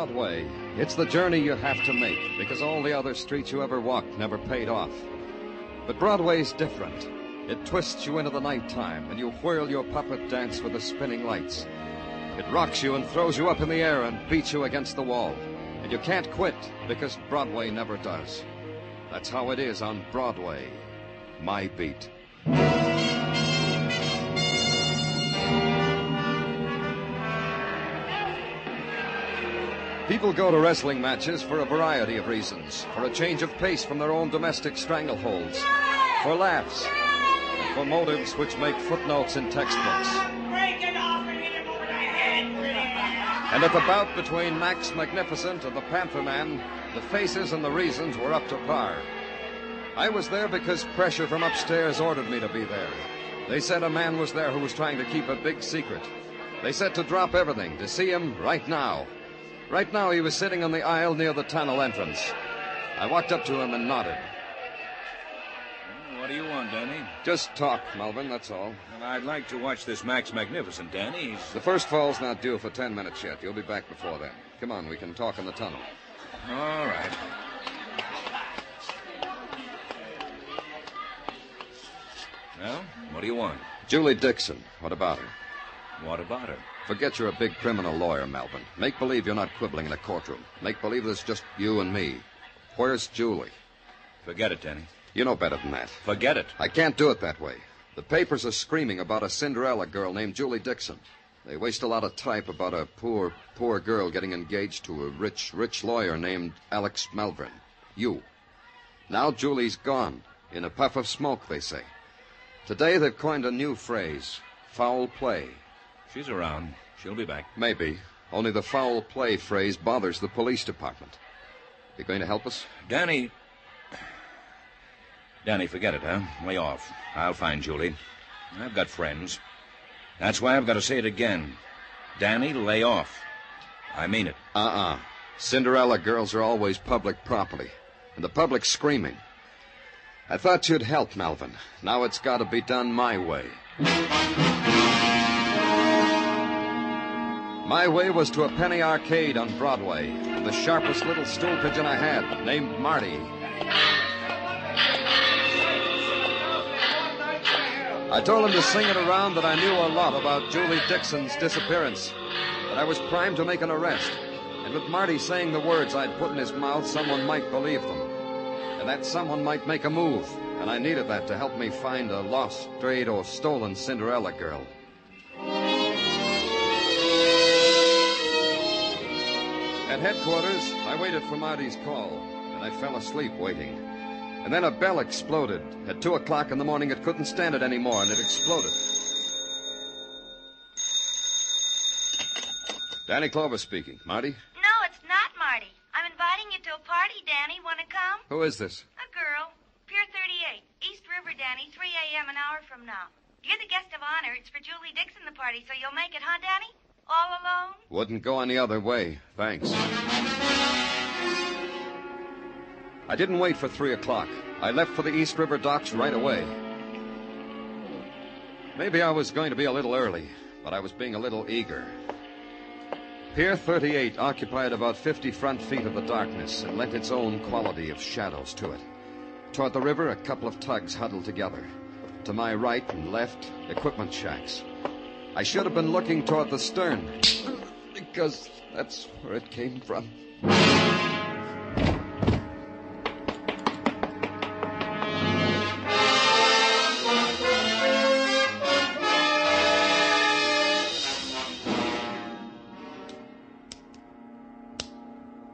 Broadway. It's the journey you have to make because all the other streets you ever walked never paid off. But Broadway's different. It twists you into the nighttime and you whirl your puppet dance with the spinning lights. It rocks you and throws you up in the air and beats you against the wall. And you can't quit because Broadway never does. That's how it is on Broadway. My beat. People go to wrestling matches for a variety of reasons. For a change of pace from their own domestic strangleholds. For laughs. And for motives which make footnotes in textbooks. And at the bout between Max Magnificent and the Panther Man, the faces and the reasons were up to par. I was there because pressure from upstairs ordered me to be there. They said a man was there who was trying to keep a big secret. They said to drop everything, to see him right now. Right now, he was sitting on the aisle near the tunnel entrance. I walked up to him and nodded. What do you want, Danny? Just talk, Malvern, that's all. Well, I'd like to watch this Max Magnificent, Danny. He's... The first fall's not due for ten minutes yet. You'll be back before then. Come on, we can talk in the tunnel. All right. Well, what do you want? Julie Dixon. What about her? What about her? Forget you're a big criminal lawyer, Malvern. Make believe you're not quibbling in a courtroom. Make believe there's just you and me. Where's Julie? Forget it, Danny. You know better than that. Forget it. I can't do it that way. The papers are screaming about a Cinderella girl named Julie Dixon. They waste a lot of type about a poor, poor girl getting engaged to a rich, rich lawyer named Alex Malvern. You. Now Julie's gone. In a puff of smoke, they say. Today they've coined a new phrase foul play. She's around. She'll be back. Maybe. Only the foul play phrase bothers the police department. You going to help us? Danny. Danny, forget it, huh? Lay off. I'll find Julie. I've got friends. That's why I've got to say it again. Danny, lay off. I mean it. Uh uh Cinderella girls are always public property, and the public's screaming. I thought you'd help, Malvern. Now it's got to be done my way. My way was to a penny arcade on Broadway, the sharpest little stool pigeon I had, named Marty. I told him to sing it around that I knew a lot about Julie Dixon's disappearance, that I was primed to make an arrest, and with Marty saying the words I'd put in his mouth, someone might believe them. And that someone might make a move. And I needed that to help me find a lost, strayed, or stolen Cinderella girl. At headquarters, I waited for Marty's call, and I fell asleep waiting. And then a bell exploded. At 2 o'clock in the morning, it couldn't stand it anymore, and it exploded. Danny Clover speaking. Marty? No, it's not Marty. I'm inviting you to a party, Danny. Want to come? Who is this? A girl. Pier 38. East River, Danny. 3 a.m. an hour from now. You're the guest of honor. It's for Julie Dixon, the party, so you'll make it, huh, Danny? All alone? Wouldn't go any other way. Thanks. I didn't wait for 3 o'clock. I left for the East River docks right away. Maybe I was going to be a little early, but I was being a little eager. Pier 38 occupied about 50 front feet of the darkness and lent its own quality of shadows to it. Toward the river, a couple of tugs huddled together. To my right and left, equipment shacks. I should have been looking toward the stern, because that's where it came from.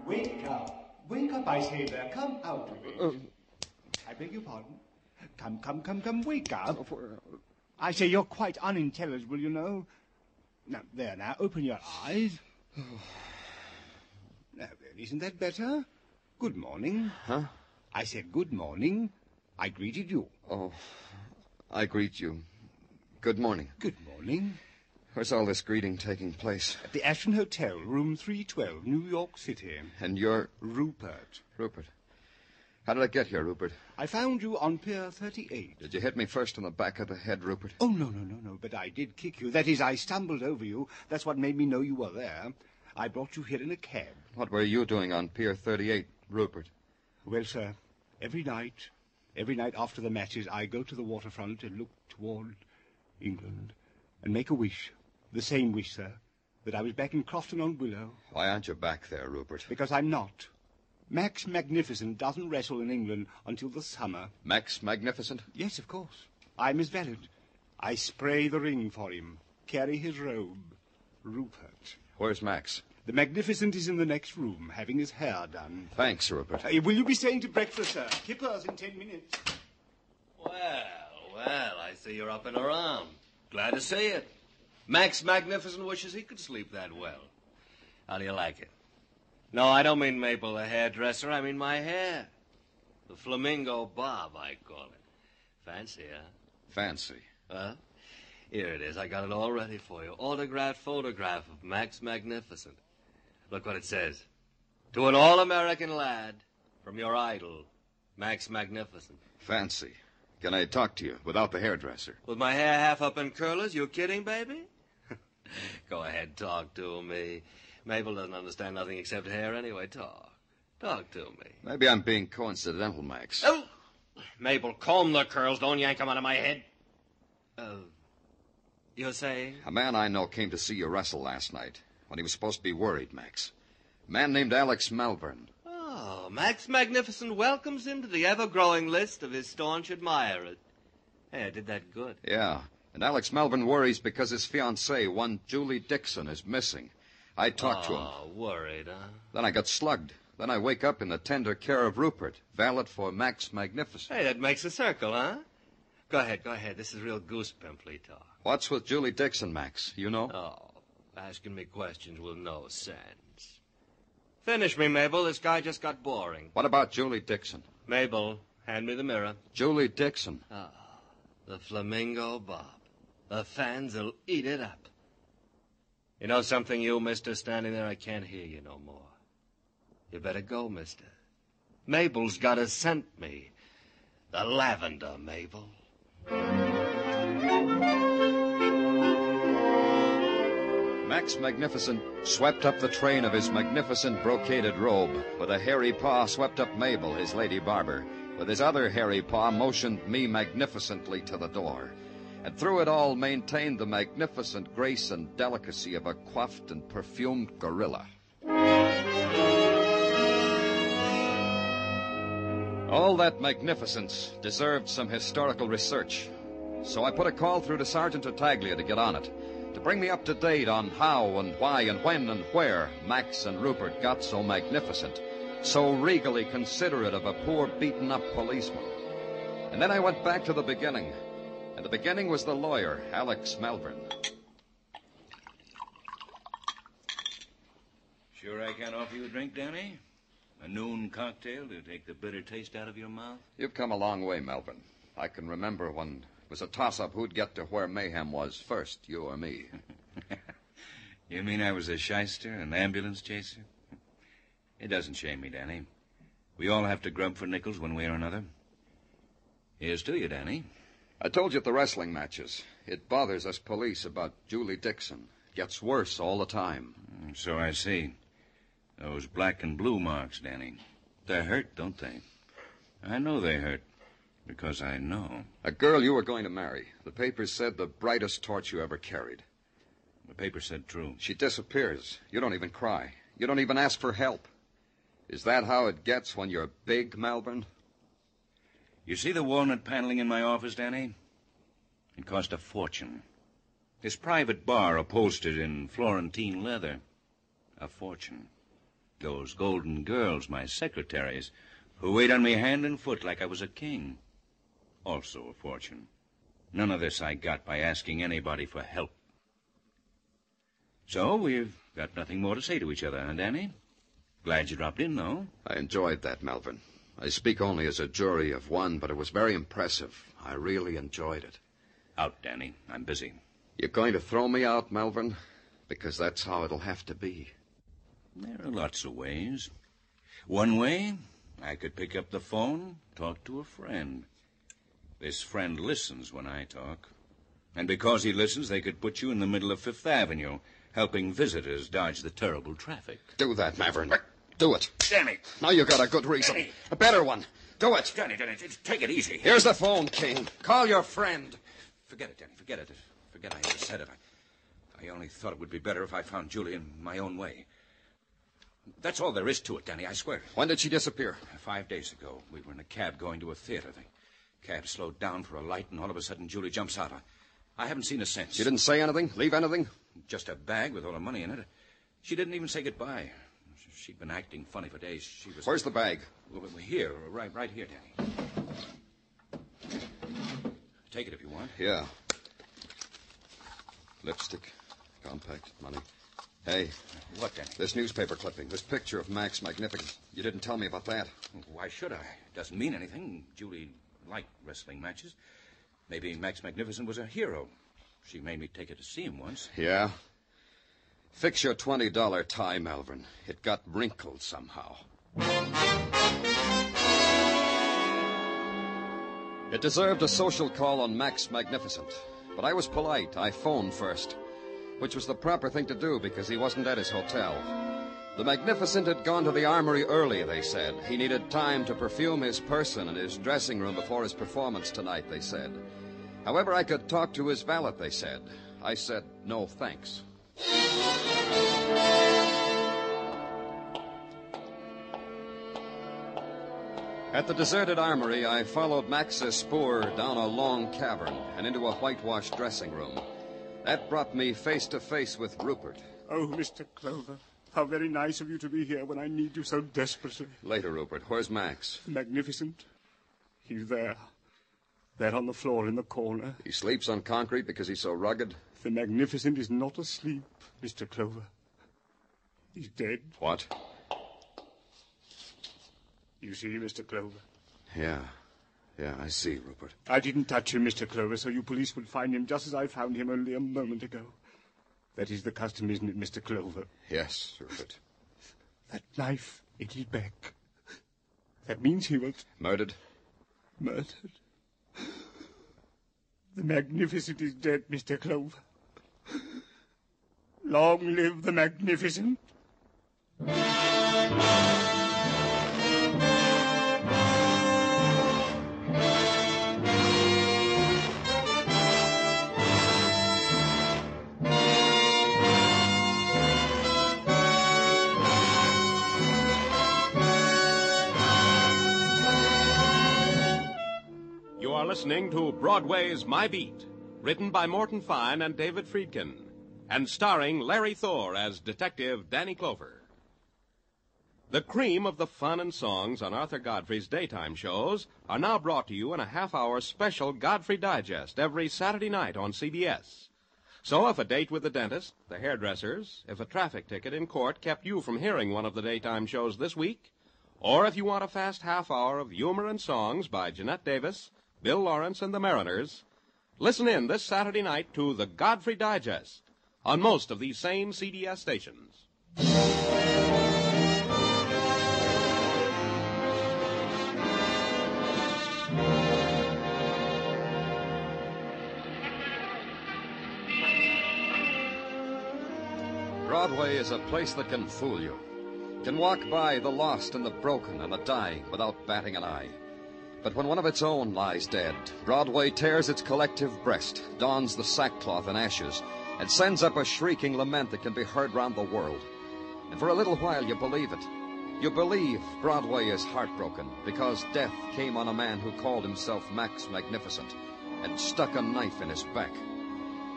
Wake up. Wake up, I say there. Come out of it. Uh, I beg your pardon. Come, come, come, come, wake up. I say you're quite unintelligible, you know. Now, there, now, open your eyes. Now, then, isn't that better? Good morning. Huh? I said good morning. I greeted you. Oh, I greet you. Good morning. Good morning. Where's all this greeting taking place? At the Ashton Hotel, room 312, New York City. And you're Rupert. Rupert. How did I get here, Rupert? I found you on Pier 38. Did you hit me first on the back of the head, Rupert? Oh, no, no, no, no, but I did kick you. That is, I stumbled over you. That's what made me know you were there. I brought you here in a cab. What were you doing on Pier 38, Rupert? Well, sir, every night, every night after the matches, I go to the waterfront and look toward England and make a wish. The same wish, sir, that I was back in Crofton on Willow. Why aren't you back there, Rupert? Because I'm not. Max Magnificent doesn't wrestle in England until the summer. Max Magnificent? Yes, of course. I'm his valet. I spray the ring for him, carry his robe. Rupert. Where's Max? The Magnificent is in the next room, having his hair done. Thanks, Rupert. Uh, will you be staying to breakfast, sir? Kippers in ten minutes. Well, well, I see you're up and around. Glad to see it. Max Magnificent wishes he could sleep that well. How do you like it? No, I don't mean Mabel the hairdresser. I mean my hair. The flamingo bob, I call it. Fancy, huh? Fancy. Huh? Here it is. I got it all ready for you. Autographed photograph of Max Magnificent. Look what it says. To an all-American lad from your idol, Max Magnificent. Fancy. Can I talk to you without the hairdresser? With my hair half up in curlers? You kidding, baby? Go ahead, talk to me. Mabel doesn't understand nothing except hair anyway. Talk. Talk to me. Maybe I'm being coincidental, Max. Oh! Mabel, comb the curls. Don't yank 'em out of my head. Uh, you're saying? A man I know came to see you wrestle last night when he was supposed to be worried, Max. A man named Alex Malvern. Oh, Max Magnificent welcomes him to the ever-growing list of his staunch admirers. Hey, I did that good. Yeah. And Alex Malvern worries because his fiancée, one Julie Dixon, is missing. I talked to him. Oh, worried, huh? Then I got slugged. Then I wake up in the tender care of Rupert, valet for Max Magnificent. Hey, that makes a circle, huh? Go ahead, go ahead. This is real goose pimply talk. What's with Julie Dixon, Max? You know? Oh, asking me questions with no sense. Finish me, Mabel. This guy just got boring. What about Julie Dixon? Mabel, hand me the mirror. Julie Dixon. Ah, the Flamingo Bob. The fans'll eat it up. You know something, you, mister, standing there? I can't hear you no more. You better go, mister. Mabel's gotta scent me. The lavender, Mabel. Max Magnificent swept up the train of his magnificent brocaded robe. With a hairy paw swept up Mabel, his lady barber. With his other hairy paw motioned me magnificently to the door. And through it all maintained the magnificent grace and delicacy of a coiffed and perfumed gorilla. All that magnificence deserved some historical research. So I put a call through to Sergeant Tartaglia to get on it, to bring me up to date on how and why and when and where Max and Rupert got so magnificent, so regally considerate of a poor beaten up policeman. And then I went back to the beginning. And the beginning was the lawyer, Alex Malvern. Sure I can't offer you a drink, Danny? A noon cocktail to take the bitter taste out of your mouth? You've come a long way, Malvern. I can remember when it was a toss up who'd get to where Mayhem was first, you or me. you mean I was a shyster, an ambulance chaser? It doesn't shame me, Danny. We all have to grub for nickels one way or another. Here's to you, Danny. I told you at the wrestling matches. It bothers us police about Julie Dixon. Gets worse all the time. Mm, so I see. Those black and blue marks, Danny. They hurt, don't they? I know they hurt. Because I know. A girl you were going to marry. The papers said the brightest torch you ever carried. The paper said true. She disappears. You don't even cry. You don't even ask for help. Is that how it gets when you're big, Malvern? You see the walnut paneling in my office, Danny? It cost a fortune. This private bar upholstered in Florentine leather. A fortune. Those golden girls, my secretaries, who wait on me hand and foot like I was a king. Also a fortune. None of this I got by asking anybody for help. So we've got nothing more to say to each other, huh, Danny? Glad you dropped in, though. I enjoyed that, Malvern. I speak only as a jury of one, but it was very impressive. I really enjoyed it. Out, Danny. I'm busy. You're going to throw me out, Malvern? Because that's how it'll have to be. There are lots of ways. One way, I could pick up the phone, talk to a friend. This friend listens when I talk. And because he listens, they could put you in the middle of Fifth Avenue, helping visitors dodge the terrible traffic. Do that, Maverick. Do it. Danny. Now you've got a good reason. Danny. A better one. Do it. Danny, Danny, take it easy. Here's the phone, King. Call your friend. Forget it, Danny. Forget it. Forget I ever said it. I, I only thought it would be better if I found Julie in my own way. That's all there is to it, Danny, I swear. When did she disappear? Five days ago. We were in a cab going to a theater. The cab slowed down for a light, and all of a sudden Julie jumps out. I, I haven't seen her since. She didn't say anything? Leave anything? Just a bag with all the money in it. She didn't even say goodbye. She'd been acting funny for days. She was. Where's the bag? Here, right, right here, Danny. Take it if you want. Yeah. Lipstick, compact, money. Hey. What, Danny? This newspaper clipping, this picture of Max Magnificent. You didn't tell me about that. Why should I? It doesn't mean anything. Julie liked wrestling matches. Maybe Max Magnificent was a hero. She made me take her to see him once. Yeah? Fix your $20 tie, Malvern. It got wrinkled somehow. It deserved a social call on Max Magnificent. But I was polite. I phoned first, which was the proper thing to do because he wasn't at his hotel. The Magnificent had gone to the armory early, they said. He needed time to perfume his person and his dressing room before his performance tonight, they said. However, I could talk to his valet, they said. I said, no thanks. At the deserted armory, I followed Max's spoor down a long cavern and into a whitewashed dressing room. That brought me face to face with Rupert. Oh, Mr. Clover, how very nice of you to be here when I need you so desperately. Later, Rupert. Where's Max? Magnificent. He's there. There on the floor in the corner. He sleeps on concrete because he's so rugged? The Magnificent is not asleep, Mr. Clover. He's dead. What? You see, Mr. Clover? Yeah. Yeah, I see, Rupert. I didn't touch him, Mr. Clover, so you police would find him just as I found him only a moment ago. That is the custom, isn't it, Mr. Clover? Yes, Rupert. That knife in his back. That means he was... Murdered? Murdered. The Magnificent is dead, Mr. Clover. Long live the magnificent. You are listening to Broadway's My Beat written by Morton Fine and David Friedkin, and starring Larry Thor as Detective Danny Clover. The cream of the fun and songs on Arthur Godfrey's daytime shows are now brought to you in a half hour special Godfrey Digest every Saturday night on CBS. So if a date with the dentist, the hairdressers, if a traffic ticket in court kept you from hearing one of the daytime shows this week, or if you want a fast half hour of humor and songs by Jeanette Davis, Bill Lawrence, and the Mariners, listen in this Saturday night to the Godfrey Digest on most of these same CBS stations. Broadway is a place that can fool you. Can walk by the lost and the broken and the dying without batting an eye. But when one of its own lies dead, Broadway tears its collective breast, dons the sackcloth and ashes, and sends up a shrieking lament that can be heard round the world. And for a little while you believe it. You believe Broadway is heartbroken because death came on a man who called himself Max Magnificent and stuck a knife in his back.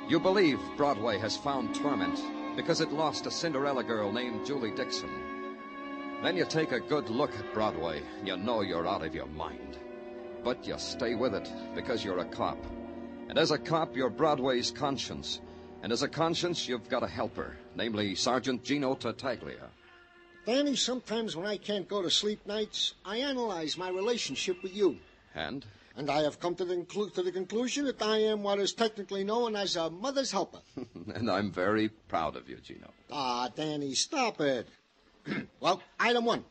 You believe Broadway has found torment because it lost a Cinderella girl named Julie Dixon. Then you take a good look at Broadway, and you know you're out of your mind. But you stay with it because you're a cop. And as a cop, you're Broadway's conscience. And as a conscience, you've got a helper, namely Sergeant Gino Tartaglia. Danny, sometimes when I can't go to sleep nights, I analyze my relationship with you. And? And I have come to the, inclu- to the conclusion that I am what is technically known as a mother's helper. and I'm very proud of you, Gino. Ah, Danny, stop it. well, item one.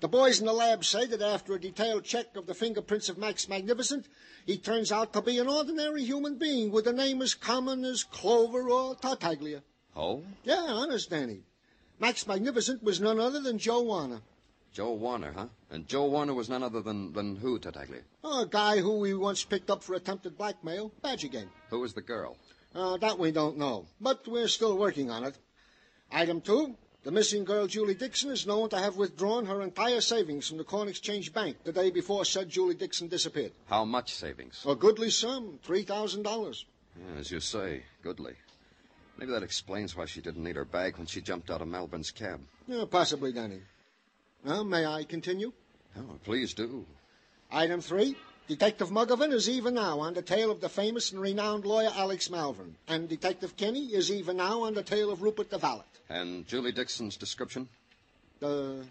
The boys in the lab say that after a detailed check of the fingerprints of Max Magnificent, he turns out to be an ordinary human being with a name as common as Clover or Tartaglia. Oh? Yeah, honest, Danny. Max Magnificent was none other than Joe Warner. Joe Warner, huh? And Joe Warner was none other than, than who, Tartaglia? Oh, a guy who we once picked up for attempted blackmail. Badger game. Who was the girl? Uh, that we don't know, but we're still working on it. Item two. The missing girl, Julie Dixon, is known to have withdrawn her entire savings from the Corn Exchange Bank the day before said Julie Dixon disappeared. How much savings? A goodly sum, $3,000. Yeah, as you say, goodly. Maybe that explains why she didn't need her bag when she jumped out of Malvern's cab. Yeah, possibly, Danny. Well, may I continue? Oh, please do. Item three. Detective Muggovan is even now on the tail of the famous and renowned lawyer Alex Malvern. And Detective Kenny is even now on the tail of Rupert the Valet. And Julie Dixon's description? The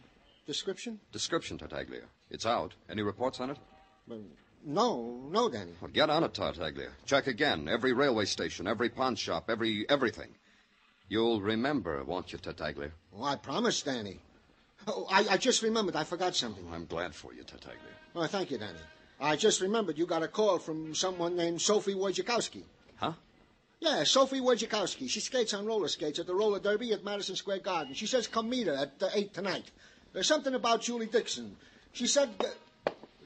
description? Description, Tartaglia. It's out. Any reports on it? Well, no, no, Danny. Well, get on it, Tartaglia. Check again. Every railway station, every pawn shop, every everything. You'll remember, won't you, Tartaglia? Oh, I promise, Danny. Oh, I, I just remembered. I forgot something. I'm glad for you, Tartaglia. Oh, thank you, Danny. I just remembered you got a call from someone named Sophie Wojciechowski. Huh? Yeah, Sophie Wojciechowski. She skates on roller skates at the roller derby at Madison Square Garden. She says come meet her at uh, 8 tonight. There's something about Julie Dixon. She said... Uh,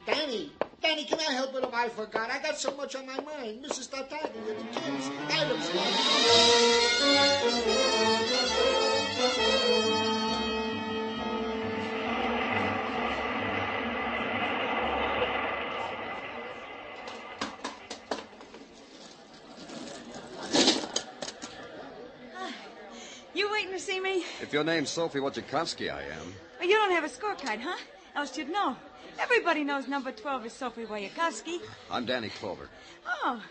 Danny, Danny, can I help it if I forgot? I got so much on my mind. Mrs. Tartaglia, and the kids, items... If your name's Sophie Wojciechowski, I am. Oh, you don't have a scorecard, huh? Else you'd know. Everybody knows number 12 is Sophie Wojciechowski. I'm Danny Clover. Oh.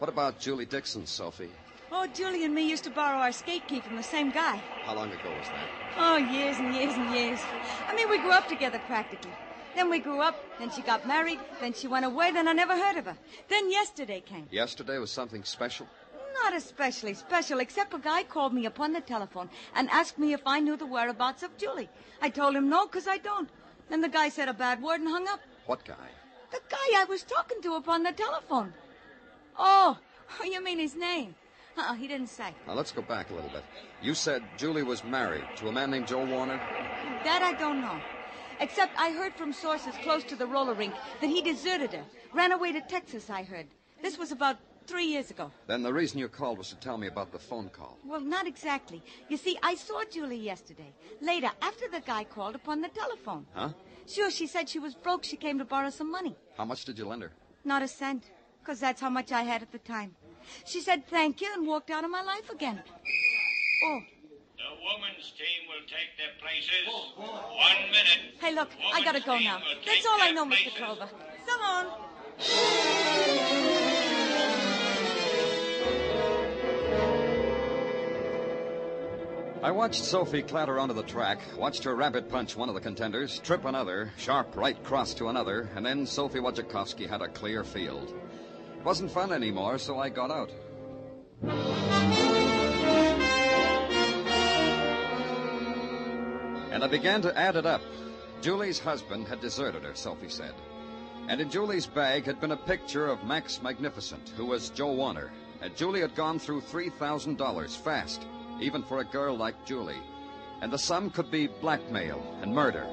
What about Julie Dixon, Sophie? Oh, Julie and me used to borrow our skate key from the same guy. How long ago was that? Oh, years and years and years. I mean, we grew up together practically. Then we grew up, then she got married, then she went away, then I never heard of her. Then yesterday came. Yesterday was something special? Not especially special, except a guy called me upon the telephone and asked me if I knew the whereabouts of Julie. I told him no, 'cause I don't. Then the guy said a bad word and hung up. What guy? The guy I was talking to upon the telephone. Oh, you mean his name? Uh-uh, he didn't say. Now, let's go back a little bit. You said Julie was married to a man named Joe Warner? That I don't know. Except I heard from sources close to the roller rink that he deserted her. Ran away to Texas, I heard. This was about three years ago. Then the reason you called was to tell me about the phone call. Well, not exactly. You see, I saw Julie yesterday. Later, after the guy called upon the telephone. Huh? Sure, she said she was broke. She came to borrow some money. How much did you lend her? Not a cent. because that's how much I had at the time. She said thank you and walked out of my life again. Oh, The women's team will take their places. One minute. hey, look, I gotta go now. That's all I know, Mr. Clover. So long. I watched Sophie clatter onto the track, watched her rabbit punch one of the contenders, trip another, sharp right cross to another, and then Sophie Wojciechowski had a clear field. It wasn't fun anymore, so I got out. And I began to add it up. Julie's husband had deserted her, Sophie said. And in Julie's bag had been a picture of Max Magnificent, who was Joe Warner. And Julie had gone through $3,000 fast, even for a girl like Julie. And the sum could be blackmail and murder.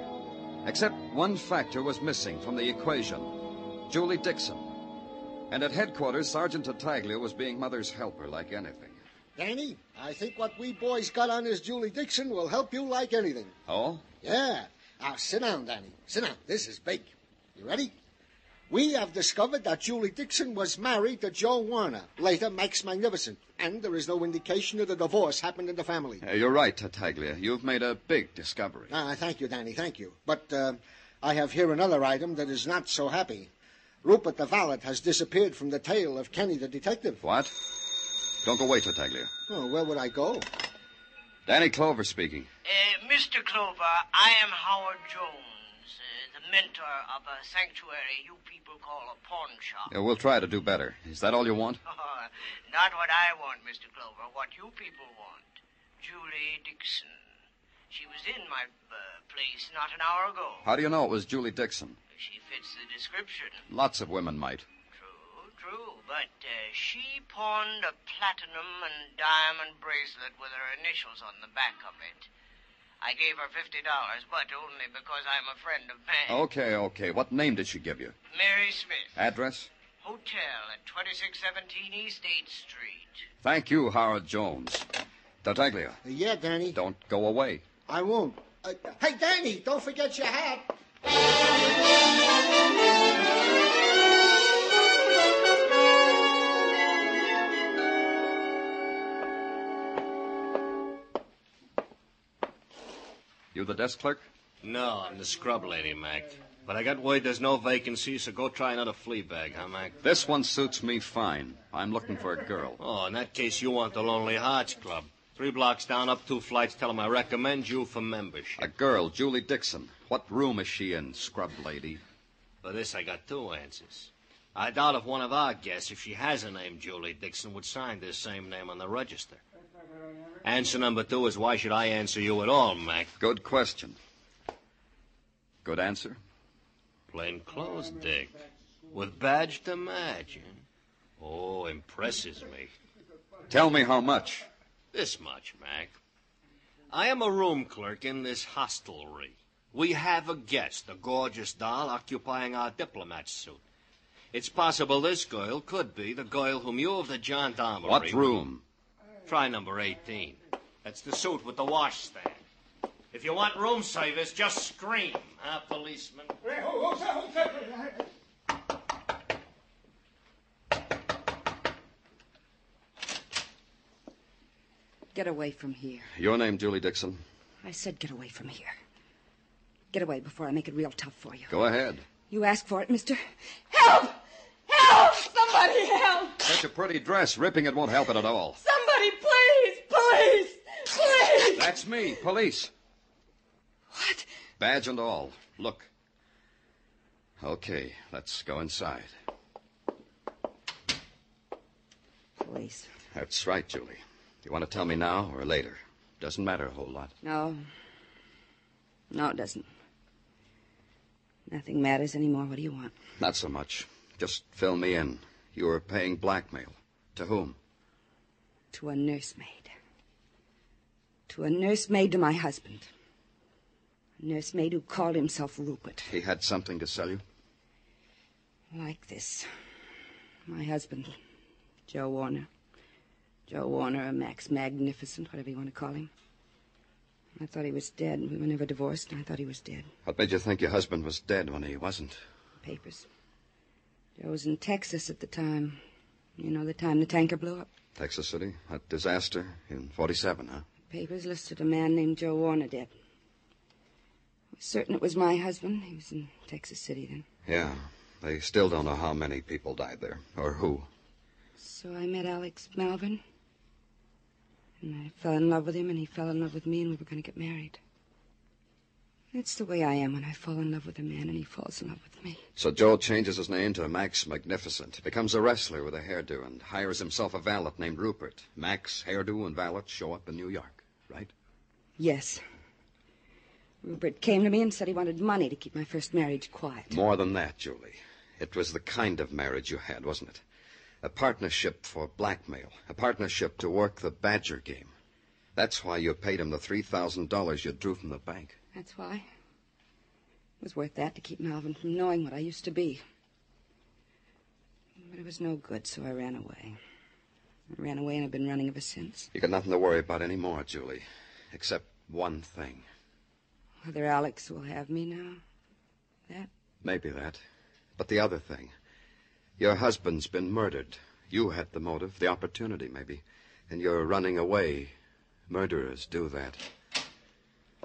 Except one factor was missing from the equation Julie Dixon. And at headquarters, Sergeant Tartaglia was being Mother's helper like anything. Danny, I think what we boys got on this Julie Dixon will help you like anything. Oh? Yeah. Now, sit down, Danny. Sit down. This is big. You ready? We have discovered that Julie Dixon was married to Joe Warner, later Max Magnificent, and there is no indication that a divorce happened in the family. Uh, you're right, Tartaglia. You've made a big discovery. Ah, thank you, Danny, thank you. But uh, I have here another item that is not so happy. Rupert the valet has disappeared from the tail of Kenny the detective. What? Don't go away, Tartaglia. Oh, where would I go? Danny Clover speaking. Uh, Mr. Clover, I am Howard Jones, uh, the mentor of a sanctuary you people call a pawn shop. Yeah, we'll try to do better. Is that all you want? Not what I want, Mr. Clover, what you people want. Julie Dixon. She was in my uh, place not an hour ago. How do you know it was Julie Dixon? She fits the description. Lots of women might. True, true, but uh, she pawned a platinum and diamond bracelet with her initials on the back of it. I gave her fifty dollars, but only because I'm a friend of man. Okay, okay. What name did she give you? Mary Smith. Address? Hotel at 2617 East 8th Street. Thank you, Howard Jones. Tartaglia. Yeah, Danny. Don't go away. I won't. Uh, hey, Danny, don't forget your hat. The desk clerk? No, I'm the scrub lady, Mac. But I got word there's no vacancy, so go try another flea bag, huh, Mac? This one suits me fine. I'm looking for a girl. Oh, in that case, you want the Lonely Hearts Club. Three blocks down, up two flights. Tell 'em I recommend you for membership. A girl, Julie Dixon. What room is she in, scrub lady? For this, I got two answers. I doubt if one of our guests, if she has a name Julie Dixon, would sign this same name on the register. Answer number two is why should I answer you at all, Mac? Good question. Good answer? Plain clothes, Dick. With badge to match. huh? Oh, impresses me. Tell me how much. This much, Mac. I am a room clerk in this hostelry. We have a guest, a gorgeous doll, occupying our diplomat suit. It's possible this girl could be the girl whom you of the gendarmerie... What room? Try number 18. That's the suit with the washstand. If you want room service, just scream, huh, policeman? Get away from here. Your name, Julie Dixon? I said get away from here. Get away before I make it real tough for you. Go ahead. You ask for it, mister. Help! Help! Somebody help! Such a pretty dress. Ripping it won't help it at all. Somebody, please! Please! Please! That's me, police. What? Badge and all. Look. Okay, let's go inside. Police. That's right, Julie. You want to tell me now or later? Doesn't matter a whole lot. No. No, it doesn't. Nothing matters anymore. What do you want? Not so much. Just fill me in. You were paying blackmail. To whom? To a nursemaid. To a nursemaid to my husband. A nursemaid who called himself Rupert. He had something to sell you? Like this. My husband, Joe Warner. Joe Warner, or Max Magnificent, whatever you want to call him. I thought he was dead. We were never divorced, and I thought he was dead. What made you think your husband was dead when he wasn't? Papers. Joe was in Texas at the time. You know, the time the tanker blew up. Texas City? That disaster in 47, huh? Papers listed a man named Joe Warner dead. I was certain it was my husband. He was in Texas City then. Yeah. They still don't know how many people died there, or who. So I met Alex Malvern. And I fell in love with him, and he fell in love with me, and we were going to get married. It's the way I am when I fall in love with a man and he falls in love with me. So Joe changes his name to Max Magnificent, becomes a wrestler with a hairdo, and hires himself a valet named Rupert. Max, hairdo, and valet show up in New York, right? Yes. Rupert came to me and said he wanted money to keep my first marriage quiet. More than that, Julie. It was the kind of marriage you had, wasn't it? A partnership for blackmail, a partnership to work the Badger game. That's why you paid him the $3,000 you drew from the bank. That's why. It was worth that to keep Malvern from knowing what I used to be. But it was no good, so I ran away. I ran away and I've been running ever since. You got nothing to worry about anymore, Julie. Except one thing. Whether Alex will have me now. That? Maybe that. But the other thing. Your husband's been murdered. You had the motive, the opportunity, maybe. And you're running away. Murderers do that.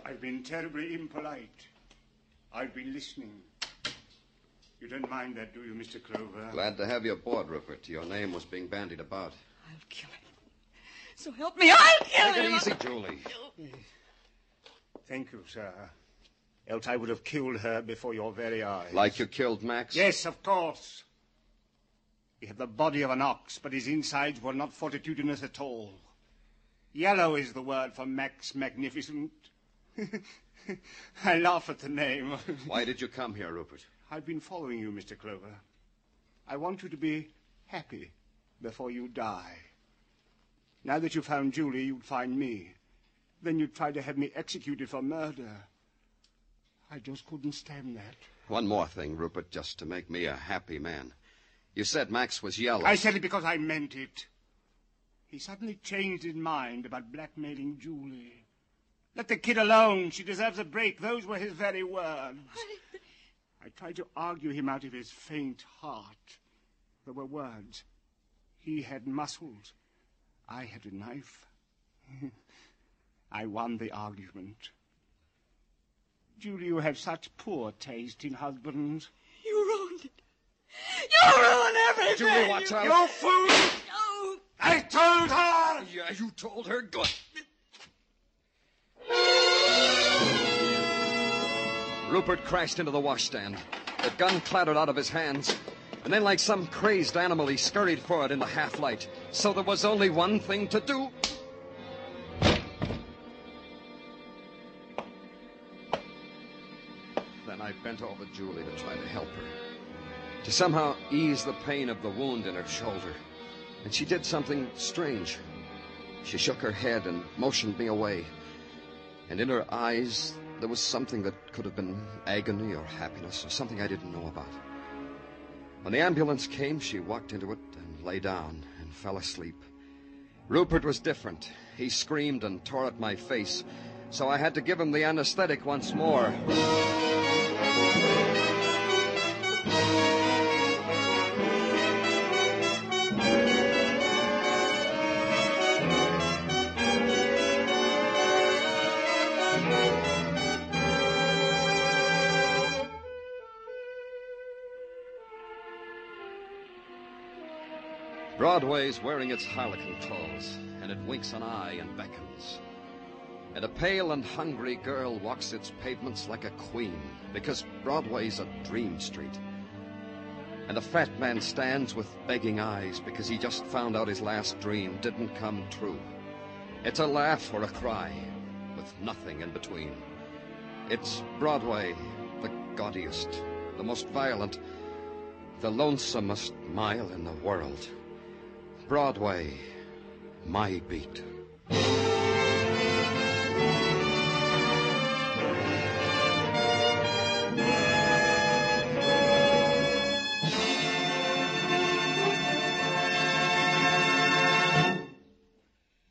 I've been terribly impolite. I've been listening. You don't mind that, do you, Mr. Clover? Glad to have you aboard, Rupert. Your name was being bandied about. I'll kill him. So help me, I'll kill Take him. it easy, Julie. Thank you, sir. Else I would have killed her before your very eyes. Like you killed Max? Yes, of course. He had the body of an ox, but his insides were not fortitudinous at all. Yellow is the word for Max Magnificent. I laugh at the name. Why did you come here, Rupert? I've been following you, Mr. Clover. I want you to be happy before you die. Now that you found Julie, you'd find me. Then you'd try to have me executed for murder. I just couldn't stand that. One more thing, Rupert, just to make me a happy man. You said Max was yellow. I said it because I meant it. He suddenly changed his mind about blackmailing Julie. Let the kid alone. She deserves a break. Those were his very words. I tried to argue him out of his faint heart. There were words. He had muscles. I had a knife. I won the argument. Julie, you have such poor taste in husbands. You ruined it. You ruined everything. Julie, watch you, out. You fool! No. I told her! Yeah, you told her. Good. Rupert crashed into the washstand. The gun clattered out of his hands. And then, like some crazed animal, he scurried forward in the half light. So there was only one thing to do. Then I bent over Julie to try to help her, to somehow ease the pain of the wound in her shoulder. And she did something strange. She shook her head and motioned me away. And in her eyes, there was something that could have been agony or happiness or something I didn't know about. When the ambulance came, she walked into it and lay down and fell asleep. Rupert was different. He screamed and tore at my face, so I had to give him the anesthetic once more. Broadway's wearing its harlequin clothes, and it winks an eye and beckons. And a pale and hungry girl walks its pavements like a queen, because Broadway's a dream street. And a fat man stands with begging eyes because he just found out his last dream didn't come true. It's a laugh or a cry, with nothing in between. It's Broadway, the gaudiest, the most violent, the lonesomest mile in the world. Broadway, my beat.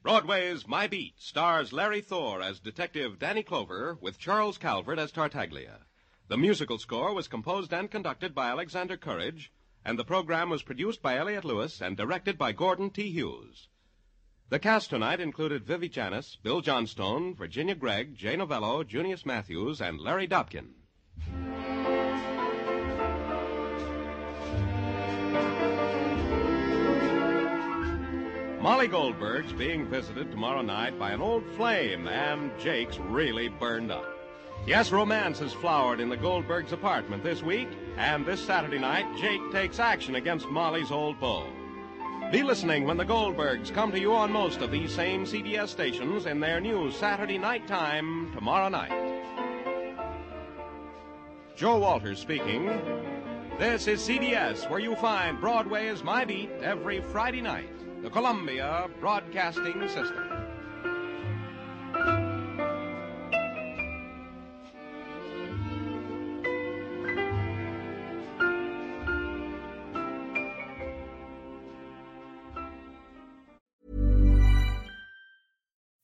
Broadway's My Beat stars Larry Thor as Detective Danny Clover with Charles Calvert as Tartaglia. The musical score was composed and conducted by Alexander Courage, and the program was produced by Elliott Lewis and directed by Gordon T. Hughes. The cast tonight included Vivi Janis, Bill Johnstone, Virginia Gregg, Jay Novello, Junius Matthews, and Larry Dobkin. Molly Goldberg's being visited tomorrow night by an old flame, and Jake's really burned up. Yes, romance has flowered in the Goldbergs' apartment this week, and this Saturday night, Jake takes action against Molly's old beau. Be listening when the Goldbergs come to you on most of these same CBS stations in their new Saturday night time tomorrow night. Joe Walters speaking. This is CBS, where you find Broadway is My Beat every Friday night. The Columbia Broadcasting System.